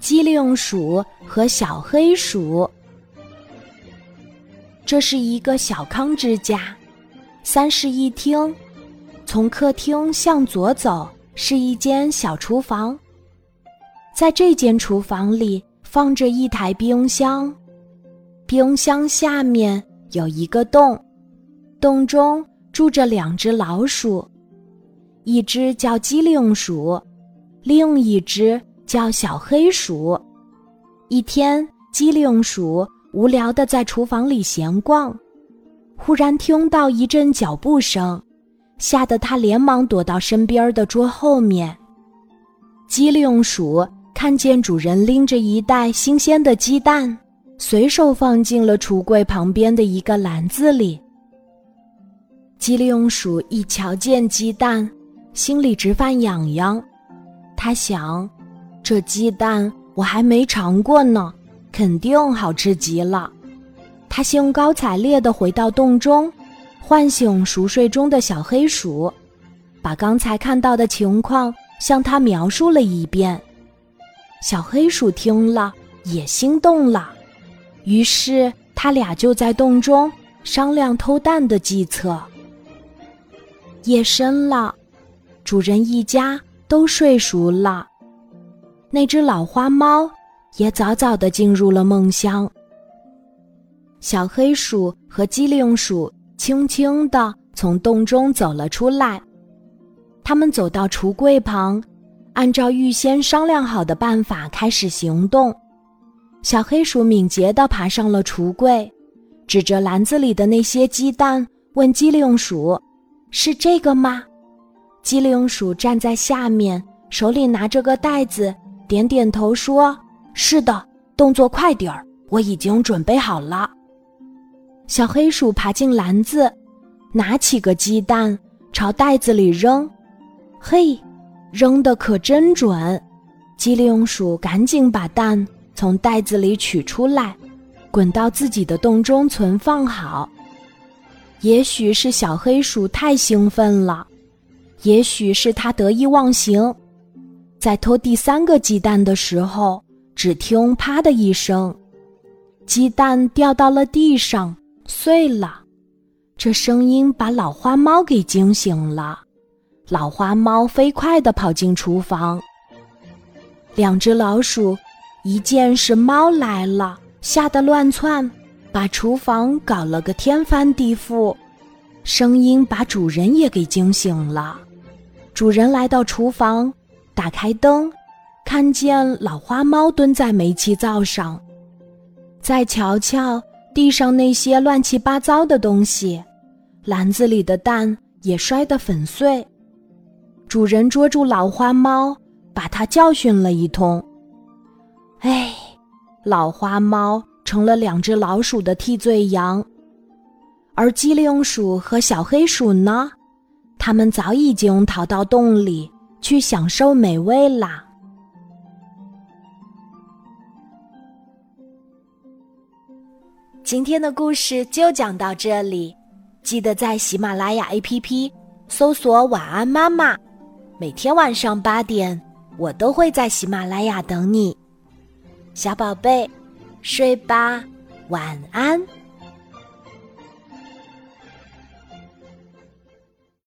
机灵鼠和小黑鼠。这是一个小康之家，三室一厅。从客厅向左走是一间小厨房，在这间厨房里放着一台冰箱，冰箱下面有一个洞，洞中住着两只老鼠，一只叫机灵鼠，另一只。叫小黑鼠。一天，机灵鼠无聊的在厨房里闲逛，忽然听到一阵脚步声，吓得他连忙躲到身边的桌后面。机灵鼠看见主人拎着一袋新鲜的鸡蛋，随手放进了橱柜旁边的一个篮子里。机灵鼠一瞧见鸡蛋，心里直犯痒痒，他想。这鸡蛋我还没尝过呢，肯定好吃极了。他兴高采烈地回到洞中，唤醒熟睡中的小黑鼠，把刚才看到的情况向他描述了一遍。小黑鼠听了也心动了，于是他俩就在洞中商量偷蛋的计策。夜深了，主人一家都睡熟了。那只老花猫也早早的进入了梦乡。小黑鼠和机灵鼠轻轻地从洞中走了出来，他们走到橱柜旁，按照预先商量好的办法开始行动。小黑鼠敏捷地爬上了橱柜，指着篮子里的那些鸡蛋问机灵鼠：“是这个吗？”机灵鼠站在下面，手里拿着个袋子。点点头说：“是的，动作快点儿，我已经准备好了。”小黑鼠爬进篮子，拿起个鸡蛋朝袋子里扔，嘿，扔的可真准！机灵鼠赶紧把蛋从袋子里取出来，滚到自己的洞中存放好。也许是小黑鼠太兴奋了，也许是他得意忘形。在偷第三个鸡蛋的时候，只听“啪”的一声，鸡蛋掉到了地上，碎了。这声音把老花猫给惊醒了。老花猫飞快地跑进厨房。两只老鼠一见是猫来了，吓得乱窜，把厨房搞了个天翻地覆。声音把主人也给惊醒了。主人来到厨房。打开灯，看见老花猫蹲在煤气灶上。再瞧瞧地上那些乱七八糟的东西，篮子里的蛋也摔得粉碎。主人捉住老花猫，把它教训了一通。哎，老花猫成了两只老鼠的替罪羊，而机灵鼠和小黑鼠呢？它们早已经逃到洞里。去享受美味啦！今天的故事就讲到这里，记得在喜马拉雅 APP 搜索“晚安妈妈”，每天晚上八点，我都会在喜马拉雅等你，小宝贝，睡吧，晚安。